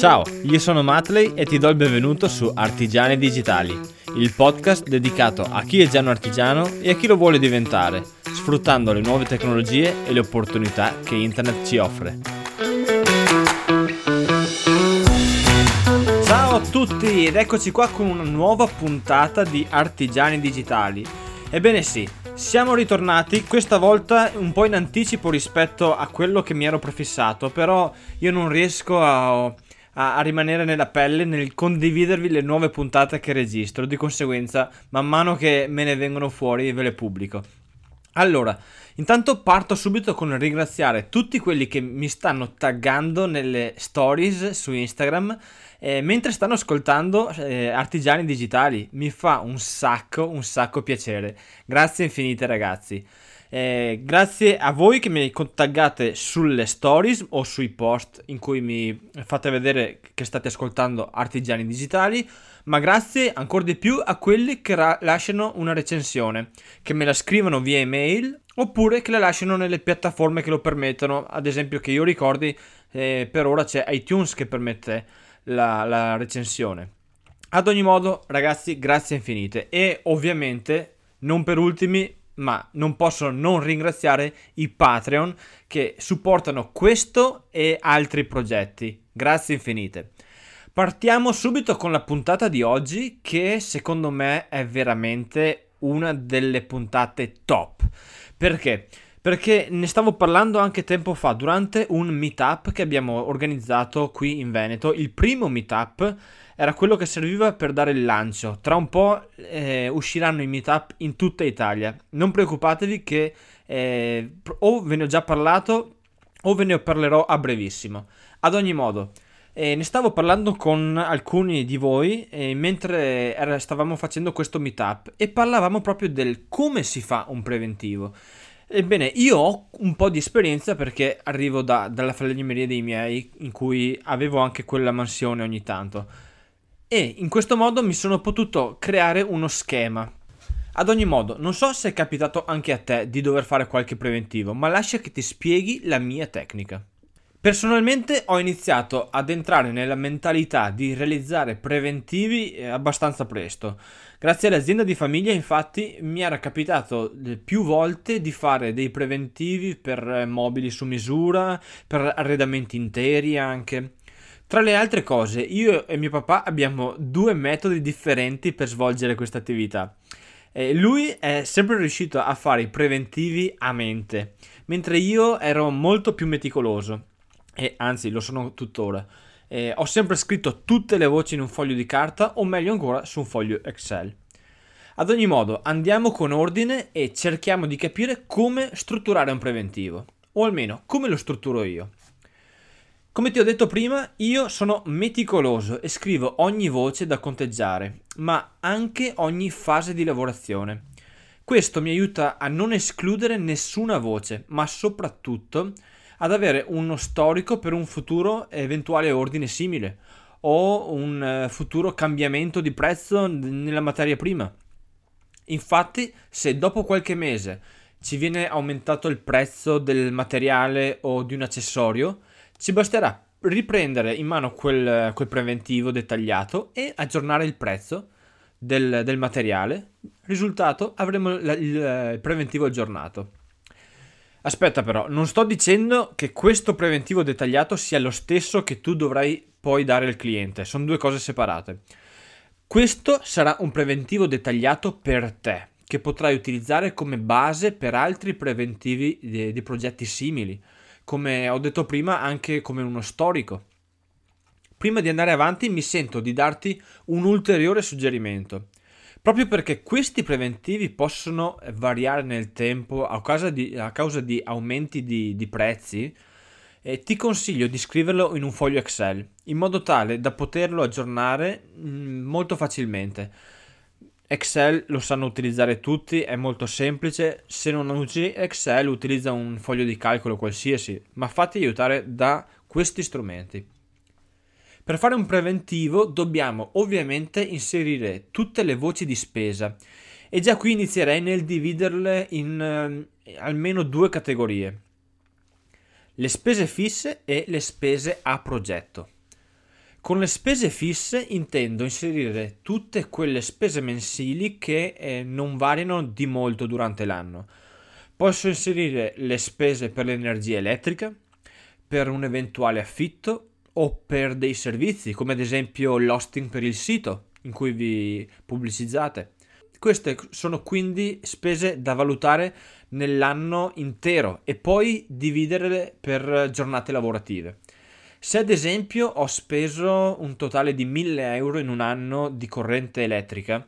Ciao, io sono Matley e ti do il benvenuto su Artigiani Digitali, il podcast dedicato a chi è già un artigiano e a chi lo vuole diventare, sfruttando le nuove tecnologie e le opportunità che internet ci offre. Ciao a tutti ed eccoci qua con una nuova puntata di Artigiani Digitali. Ebbene sì, siamo ritornati, questa volta un po' in anticipo rispetto a quello che mi ero prefissato, però io non riesco a, a, a, rimanere nella pelle nel condividervi le nuove puntate che registro, di conseguenza man mano che me ne vengono fuori ve le pubblico. Allora, intanto parto subito con ringraziare tutti quelli che mi stanno taggando nelle stories su Instagram eh, mentre stanno ascoltando eh, Artigiani Digitali. Mi fa un sacco, un sacco piacere. Grazie infinite ragazzi. Eh, grazie a voi che mi contaggate sulle stories o sui post in cui mi fate vedere che state ascoltando Artigiani Digitali, ma grazie ancora di più a quelli che ra- lasciano una recensione, che me la scrivono via email oppure che la lasciano nelle piattaforme che lo permettono, ad esempio che io ricordi eh, per ora c'è iTunes che permette la, la recensione. Ad ogni modo, ragazzi, grazie infinite. E ovviamente, non per ultimi, ma non posso non ringraziare i Patreon che supportano questo e altri progetti. Grazie infinite. Partiamo subito con la puntata di oggi che secondo me è veramente una delle puntate top. Perché? perché ne stavo parlando anche tempo fa durante un meetup che abbiamo organizzato qui in Veneto. Il primo meetup era quello che serviva per dare il lancio. Tra un po' eh, usciranno i meetup in tutta Italia. Non preoccupatevi che eh, o ve ne ho già parlato o ve ne parlerò a brevissimo. Ad ogni modo, eh, ne stavo parlando con alcuni di voi eh, mentre era, stavamo facendo questo meetup e parlavamo proprio del come si fa un preventivo. Ebbene, io ho un po' di esperienza perché arrivo da, dalla falegnameria dei miei, in cui avevo anche quella mansione ogni tanto. E in questo modo mi sono potuto creare uno schema. Ad ogni modo, non so se è capitato anche a te di dover fare qualche preventivo, ma lascia che ti spieghi la mia tecnica. Personalmente ho iniziato ad entrare nella mentalità di realizzare preventivi eh, abbastanza presto. Grazie all'azienda di famiglia, infatti, mi era capitato eh, più volte di fare dei preventivi per eh, mobili su misura, per arredamenti interi anche. Tra le altre cose, io e mio papà abbiamo due metodi differenti per svolgere questa attività. Eh, lui è sempre riuscito a fare i preventivi a mente, mentre io ero molto più meticoloso e anzi lo sono tuttora. Eh, ho sempre scritto tutte le voci in un foglio di carta o meglio ancora su un foglio Excel. Ad ogni modo, andiamo con ordine e cerchiamo di capire come strutturare un preventivo, o almeno come lo strutturo io. Come ti ho detto prima, io sono meticoloso e scrivo ogni voce da conteggiare, ma anche ogni fase di lavorazione. Questo mi aiuta a non escludere nessuna voce, ma soprattutto ad avere uno storico per un futuro eventuale ordine simile o un eh, futuro cambiamento di prezzo nella materia prima. Infatti, se dopo qualche mese ci viene aumentato il prezzo del materiale o di un accessorio, ci basterà riprendere in mano quel, quel preventivo dettagliato e aggiornare il prezzo del, del materiale. Risultato, avremo il, il preventivo aggiornato. Aspetta però, non sto dicendo che questo preventivo dettagliato sia lo stesso che tu dovrai poi dare al cliente, sono due cose separate. Questo sarà un preventivo dettagliato per te, che potrai utilizzare come base per altri preventivi di, di progetti simili, come ho detto prima anche come uno storico. Prima di andare avanti mi sento di darti un ulteriore suggerimento. Proprio perché questi preventivi possono variare nel tempo a causa di, a causa di aumenti di, di prezzi, eh, ti consiglio di scriverlo in un foglio Excel in modo tale da poterlo aggiornare mh, mm, molto facilmente. Excel lo sanno utilizzare tutti, è molto semplice. Se non usi Excel, utilizza un foglio di calcolo qualsiasi, ma fatti aiutare da questi strumenti. Per fare un preventivo dobbiamo ovviamente inserire tutte le voci di spesa e già qui inizierei nel dividerle in eh, almeno due categorie. Le spese fisse e le spese a progetto. Con le spese fisse intendo inserire tutte quelle spese mensili che eh, non variano di molto durante l'anno. Posso inserire le spese per l'energia elettrica, per un eventuale affitto o per dei servizi, come ad esempio l'hosting per il sito in cui vi pubblicizzate. Queste sono quindi spese da valutare nell'anno intero e poi dividerle per giornate lavorative. Se ad esempio ho speso un totale di 1000 euro in un anno di corrente elettrica,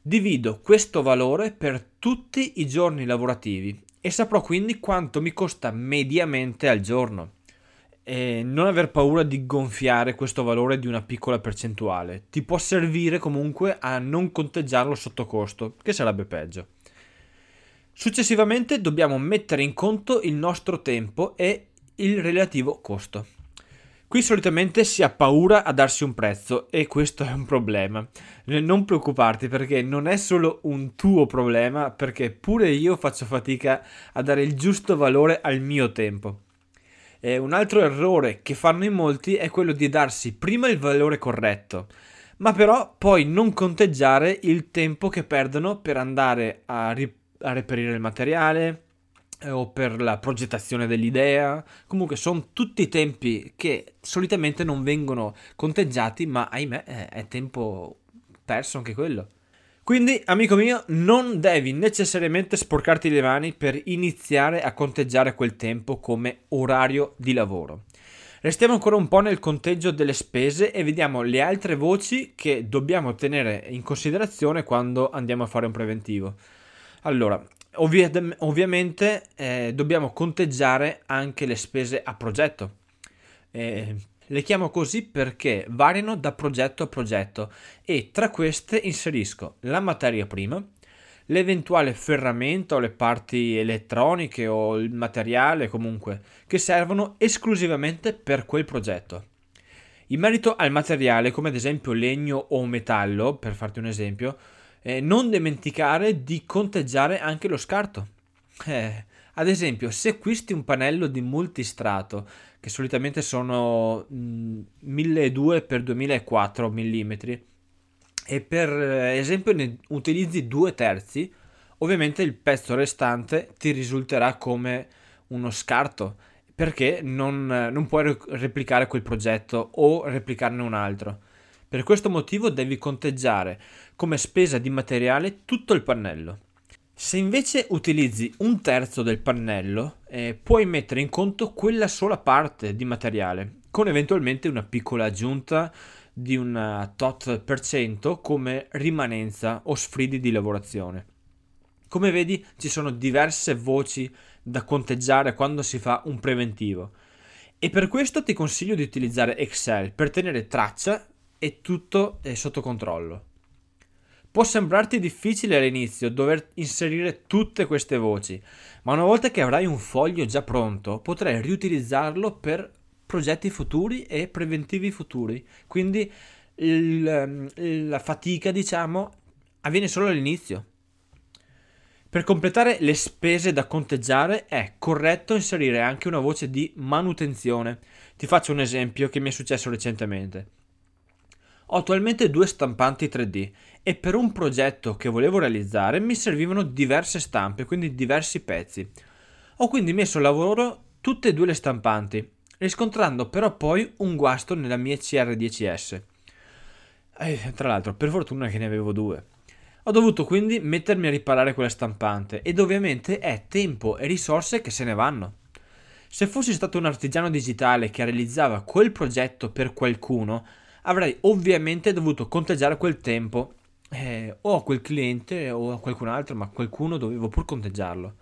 divido questo valore per tutti i giorni lavorativi e saprò quindi quanto mi costa mediamente al giorno. E non aver paura di gonfiare questo valore di una piccola percentuale. Ti può servire comunque a non conteggiarlo sotto costo, che sarebbe peggio. Successivamente dobbiamo mettere in conto il nostro tempo e il relativo costo. Qui solitamente si ha paura a darsi un prezzo e questo è un problema. Non preoccuparti perché non è solo un tuo problema, perché pure io faccio fatica a dare il giusto valore al mio tempo. E un altro errore che fanno in molti è quello di darsi prima il valore corretto, ma però poi non conteggiare il tempo che perdono per andare a, ri- a reperire il materiale o per la progettazione dell'idea. Comunque sono tutti tempi che solitamente non vengono conteggiati, ma ahimè è, è tempo perso anche quello. Quindi, amico mio, non devi necessariamente sporcarti le mani per iniziare a conteggiare quel tempo come orario di lavoro. Restiamo ancora un po' nel conteggio delle spese e vediamo le altre voci che dobbiamo tenere in considerazione quando andiamo a fare un preventivo. Allora, ovvia- ovviamente eh, dobbiamo conteggiare anche le spese a progetto. Eh, le chiamo così perché variano da progetto a progetto e tra queste inserisco la materia prima, l'eventuale ferramenta o le parti elettroniche o il materiale comunque che servono esclusivamente per quel progetto. In merito al materiale, come ad esempio legno o metallo, per farti un esempio, eh, non dimenticare di conteggiare anche lo scarto. Eh, ad esempio, se acquisti un pannello di multistrato, che solitamente sono mh, 1200 x 2004 mm, e per eh, esempio ne utilizzi due terzi, ovviamente il pezzo restante ti risulterà come uno scarto perché non, non puoi replicare quel progetto o replicarne un altro. Per questo motivo devi conteggiare come spesa di materiale tutto il pannello. Se invece utilizzi un terzo del pannello, eh, puoi mettere in conto quella sola parte di materiale, con eventualmente una piccola aggiunta di un tot per cento come rimanenza o sfridi di lavorazione. Come vedi ci sono diverse voci da conteggiare quando si fa un preventivo e per questo ti consiglio di utilizzare Excel per tenere traccia e tutto è sotto controllo. Può sembrarti difficile all'inizio dover inserire tutte queste voci, ma una volta che avrai un foglio già pronto, potrai riutilizzarlo per progetti futuri e preventivi futuri. Quindi il, ehm, la fatica, diciamo, avviene solo all'inizio. Per completare le spese da conteggiare è corretto inserire anche una voce di manutenzione. Ti faccio un esempio che mi è successo recentemente. Ho attualmente due stampanti 3D e per un progetto che volevo realizzare mi servivano diverse stampe, quindi diversi pezzi. Ho quindi messo a lavoro tutte e due le stampanti, riscontrando però poi un guasto nella mia CR10S. Eh, tra l'altro, per fortuna che ne avevo due. Ho dovuto quindi mettermi a riparare quella stampante ed ovviamente è tempo e risorse che se ne vanno. Se fossi stato un artigiano digitale che realizzava quel progetto per qualcuno, avrei ovviamente dovuto conteggiare quel tempo eh, o a quel cliente o a qualcun altro, ma qualcuno dovevo pur conteggiarlo.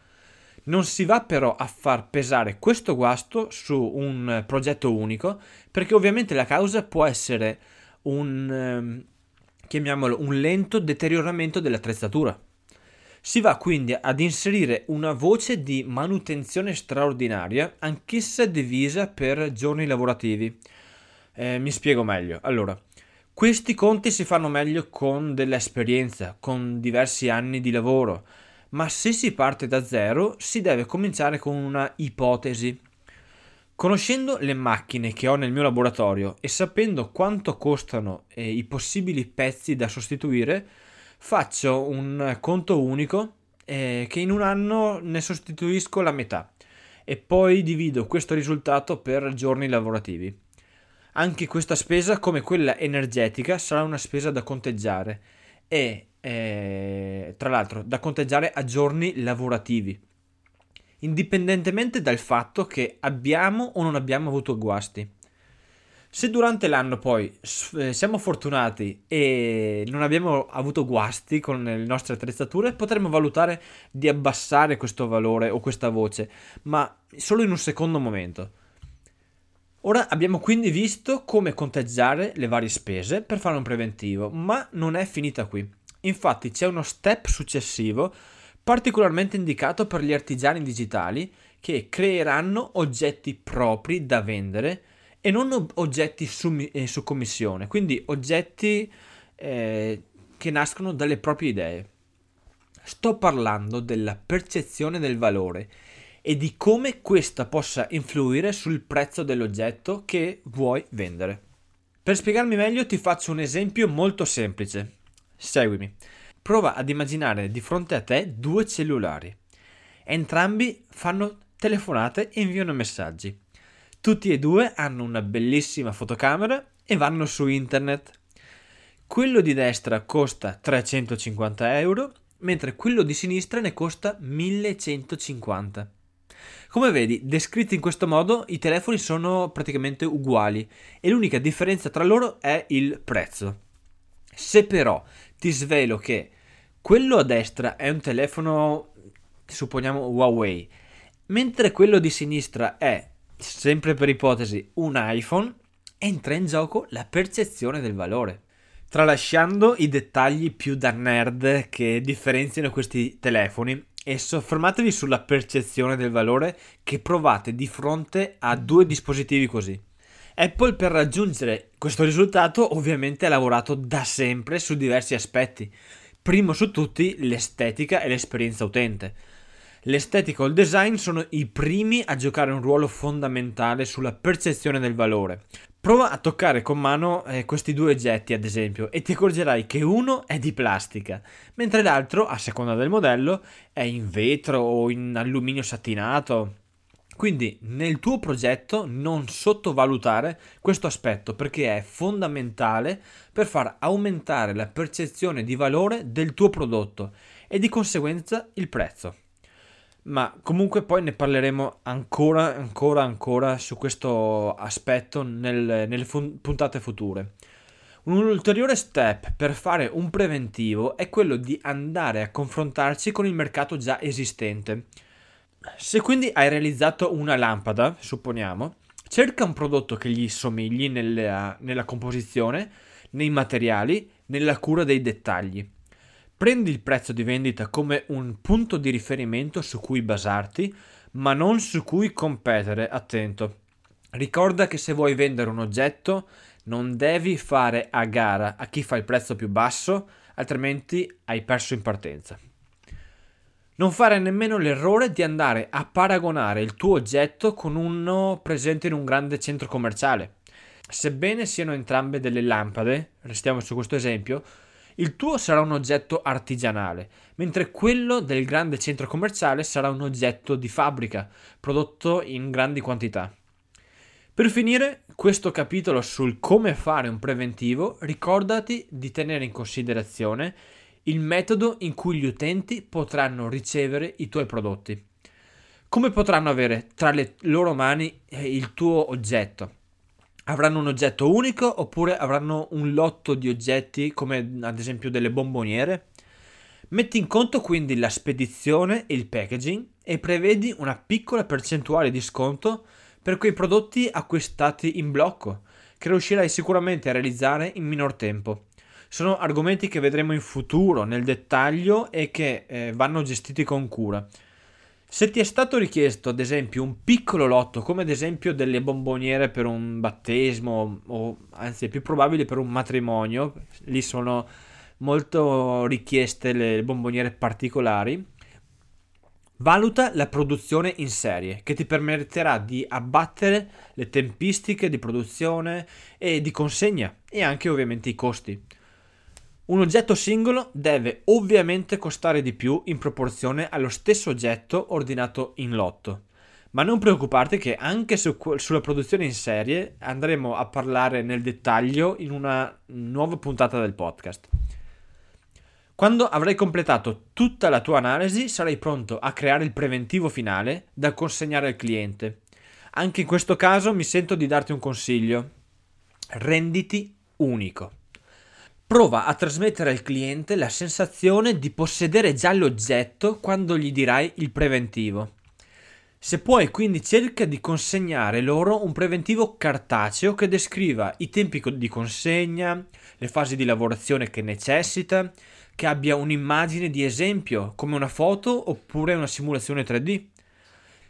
Non si va però a far pesare questo guasto su un progetto unico, perché ovviamente la causa può essere un, ehm, chiamiamolo, un lento deterioramento dell'attrezzatura. Si va quindi ad inserire una voce di manutenzione straordinaria, anch'essa divisa per giorni lavorativi eh, mi spiego meglio. Allora, questi conti si fanno meglio con dell'esperienza, con diversi anni di lavoro, ma se si parte da zero si deve cominciare con una ipotesi. Conoscendo le macchine che ho nel mio laboratorio e sapendo quanto costano eh, i possibili pezzi da sostituire, faccio un conto unico eh, che in un anno ne sostituisco la metà e poi divido questo risultato per giorni lavorativi. Anche questa spesa, come quella energetica, sarà una spesa da conteggiare e eh, tra l'altro da conteggiare a giorni lavorativi, indipendentemente dal fatto che abbiamo o non abbiamo avuto guasti. Se durante l'anno poi eh, siamo fortunati e non abbiamo avuto guasti con le nostre attrezzature, potremmo valutare di abbassare questo valore o questa voce, ma solo in un secondo momento. Ora abbiamo quindi visto come conteggiare le varie spese per fare un preventivo, ma non è finita qui. Infatti c'è uno step successivo particolarmente indicato per gli artigiani digitali che creeranno oggetti propri da vendere e non oggetti su, eh, su commissione, quindi oggetti eh, che nascono dalle proprie idee. Sto parlando della percezione del valore e di come questa possa influire sul prezzo dell'oggetto che vuoi vendere. Per spiegarmi meglio ti faccio un esempio molto semplice. Seguimi. Prova ad immaginare di fronte a te due cellulari. Entrambi fanno telefonate e inviano messaggi. Tutti e due hanno una bellissima fotocamera e vanno su internet. Quello di destra costa 350 euro, mentre quello di sinistra ne costa 1150. Come vedi, descritti in questo modo, i telefoni sono praticamente uguali e l'unica differenza tra loro è il prezzo. Se però ti svelo che quello a destra è un telefono, supponiamo Huawei, mentre quello di sinistra è sempre per ipotesi, un iPhone, entra in gioco la percezione del valore. Tralasciando i dettagli più da nerd che differenziano questi telefoni e soffermatevi sulla percezione del valore che provate di fronte a due dispositivi così. Apple per raggiungere questo risultato ovviamente ha lavorato da sempre su diversi aspetti, primo su tutti l'estetica e l'esperienza utente. L'estetica o il design sono i primi a giocare un ruolo fondamentale sulla percezione del valore. Prova a toccare con mano eh, questi due oggetti, ad esempio, e ti accorgerai che uno è di plastica, mentre l'altro, a seconda del modello, è in vetro o in alluminio satinato. Quindi nel tuo progetto non sottovalutare questo aspetto perché è fondamentale per far aumentare la percezione di valore del tuo prodotto e di conseguenza il prezzo ma comunque poi ne parleremo ancora, ancora, ancora su questo aspetto nel, nelle fun- puntate future. Un ulteriore step per fare un preventivo è quello di andare a confrontarci con il mercato già esistente. Se quindi hai realizzato una lampada, supponiamo, cerca un prodotto che gli somigli nella, nella composizione, nei materiali, nella cura dei dettagli. Prendi il prezzo di vendita come un punto di riferimento su cui basarti, ma non su cui competere, attento. Ricorda che se vuoi vendere un oggetto non devi fare a gara a chi fa il prezzo più basso, altrimenti hai perso in partenza. Non fare nemmeno l'errore di andare a paragonare il tuo oggetto con uno presente in un grande centro commerciale. Sebbene siano entrambe delle lampade, restiamo su questo esempio, il tuo sarà un oggetto artigianale, mentre quello del grande centro commerciale sarà un oggetto di fabbrica, prodotto in grandi quantità. Per finire questo capitolo sul come fare un preventivo, ricordati di tenere in considerazione il metodo in cui gli utenti potranno ricevere i tuoi prodotti. Come potranno avere tra le loro mani il tuo oggetto? Avranno un oggetto unico oppure avranno un lotto di oggetti come ad esempio delle bomboniere? Metti in conto quindi la spedizione e il packaging e prevedi una piccola percentuale di sconto per quei prodotti acquistati in blocco, che riuscirai sicuramente a realizzare in minor tempo. Sono argomenti che vedremo in futuro nel dettaglio e che eh, vanno gestiti con cura. Se ti è stato richiesto, ad esempio, un piccolo lotto, come ad esempio delle bomboniere per un battesimo, o anzi più probabile per un matrimonio, lì sono molto richieste le bomboniere particolari, Valuta la produzione in serie, che ti permetterà di abbattere le tempistiche di produzione e di consegna e anche ovviamente i costi. Un oggetto singolo deve ovviamente costare di più in proporzione allo stesso oggetto ordinato in lotto. Ma non preoccuparti che anche su, sulla produzione in serie andremo a parlare nel dettaglio in una nuova puntata del podcast. Quando avrai completato tutta la tua analisi, sarai pronto a creare il preventivo finale da consegnare al cliente. Anche in questo caso mi sento di darti un consiglio. Renditi unico. Prova a trasmettere al cliente la sensazione di possedere già l'oggetto quando gli dirai il preventivo. Se puoi, quindi cerca di consegnare loro un preventivo cartaceo che descriva i tempi di consegna, le fasi di lavorazione che necessita, che abbia un'immagine di esempio, come una foto oppure una simulazione 3D.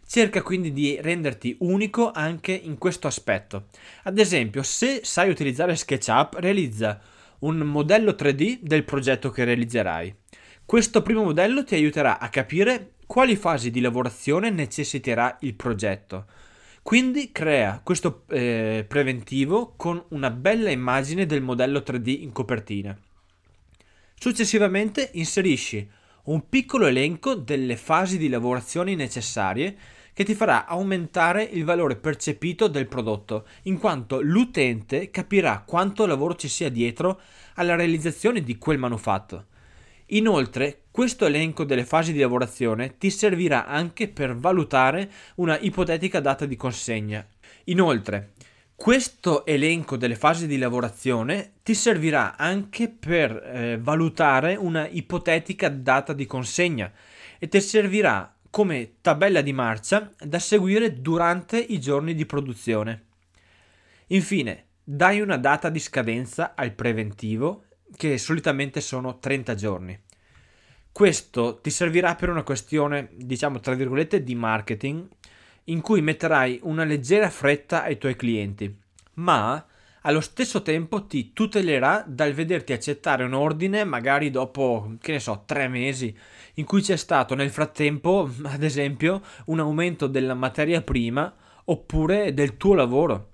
Cerca quindi di renderti unico anche in questo aspetto. Ad esempio, se sai utilizzare SketchUp, realizza un modello 3D del progetto che realizzerai. Questo primo modello ti aiuterà a capire quali fasi di lavorazione necessiterà il progetto. Quindi crea questo eh, preventivo con una bella immagine del modello 3D in copertina. Successivamente inserisci un piccolo elenco delle fasi di lavorazione necessarie che ti farà aumentare il valore percepito del prodotto, in quanto l'utente capirà quanto lavoro ci sia dietro alla realizzazione di quel manufatto. Inoltre, questo elenco delle fasi di lavorazione ti servirà anche per valutare una ipotetica data di consegna. Inoltre, questo elenco delle fasi di lavorazione ti servirà anche per eh, valutare una ipotetica data di consegna e ti servirà come tabella di marcia da seguire durante i giorni di produzione. Infine, dai una data di scadenza al preventivo che solitamente sono 30 giorni. Questo ti servirà per una questione, diciamo tra virgolette, di marketing in cui metterai una leggera fretta ai tuoi clienti, ma allo stesso tempo ti tutelerà dal vederti accettare un ordine magari dopo, che ne so, tre mesi, in cui c'è stato nel frattempo, ad esempio, un aumento della materia prima oppure del tuo lavoro.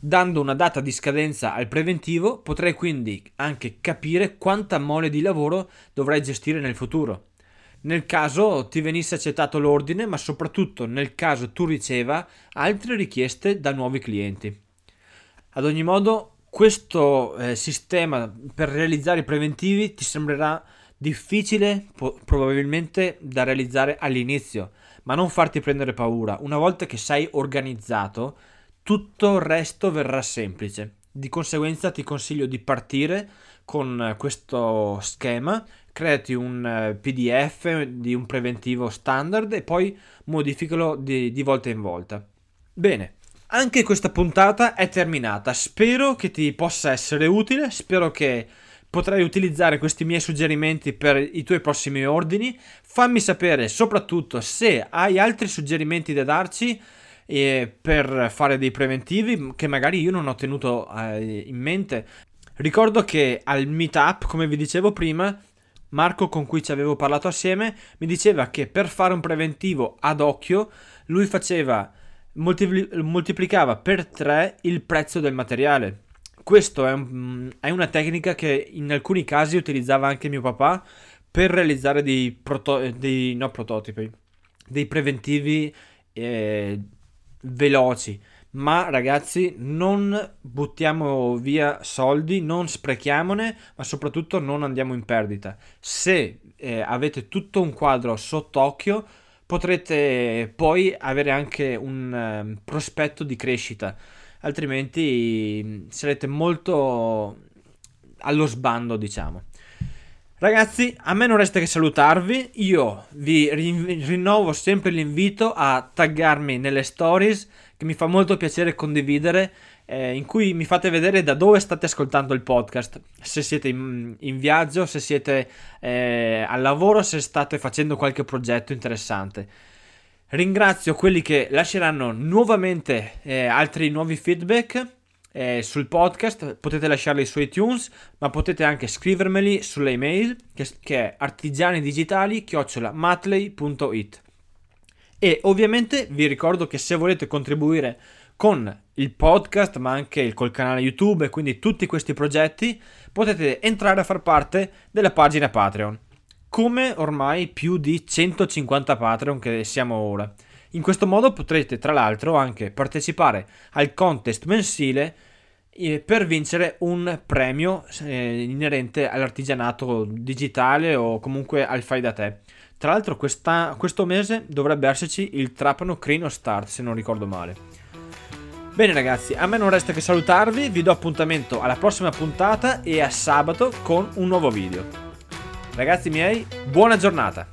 Dando una data di scadenza al preventivo, potrai quindi anche capire quanta mole di lavoro dovrai gestire nel futuro nel caso ti venisse accettato l'ordine, ma soprattutto nel caso tu riceva altre richieste da nuovi clienti. Ad ogni modo, questo eh, sistema per realizzare i preventivi ti sembrerà difficile po- probabilmente da realizzare all'inizio, ma non farti prendere paura. Una volta che sei organizzato, tutto il resto verrà semplice. Di conseguenza ti consiglio di partire con questo schema creati un eh, PDF di un preventivo standard e poi modificalo di, di volta in volta. Bene, anche questa puntata è terminata. Spero che ti possa essere utile, spero che potrai utilizzare questi miei suggerimenti per i tuoi prossimi ordini. Fammi sapere soprattutto se hai altri suggerimenti da darci eh, per fare dei preventivi che magari io non ho tenuto eh, in mente. Ricordo che al meetup, come vi dicevo prima, Marco con cui ci avevo parlato assieme mi diceva che per fare un preventivo ad occhio lui faceva moltiplicava per 3 il prezzo del materiale. Questo è, un, è, una tecnica che in alcuni casi utilizzava anche mio papà per realizzare dei, proto, dei no, prototipi, dei preventivi eh, veloci ma ragazzi non buttiamo via soldi, non sprechiamone, ma soprattutto non andiamo in perdita. Se eh, avete tutto un quadro sott'occhio, potrete poi avere anche un um, prospetto di crescita, altrimenti mm, sarete molto allo sbando, diciamo. Ragazzi, a me non resta che salutarvi. Io vi rinnovo sempre l'invito a taggarmi nelle stories che mi fa molto piacere condividere, eh, in cui mi fate vedere da dove state ascoltando il podcast. Se siete in, in viaggio, se siete eh, al lavoro, se state facendo qualche progetto interessante. Ringrazio quelli che lasceranno nuovamente eh, altri nuovi feedback eh, sul podcast, potete lasciarli su iTunes, ma potete anche scrivermeli sulle email che, che è artigianidigitali-matley.it. E ovviamente vi ricordo che se volete contribuire con il podcast, ma anche col canale YouTube e quindi tutti questi progetti, potete entrare a far parte della pagina Patreon. Come ormai più di 150 Patreon che siamo ora. In questo modo potrete tra l'altro anche partecipare al contest mensile eh, per vincere un premio eh, inerente all'artigianato digitale o comunque al fai da te. Tra l'altro questa, questo mese dovrebbe esserci il Trapano Crino Start se non ricordo male. Bene ragazzi, a me non resta che salutarvi, vi do appuntamento alla prossima puntata e a sabato con un nuovo video. Ragazzi miei, buona giornata!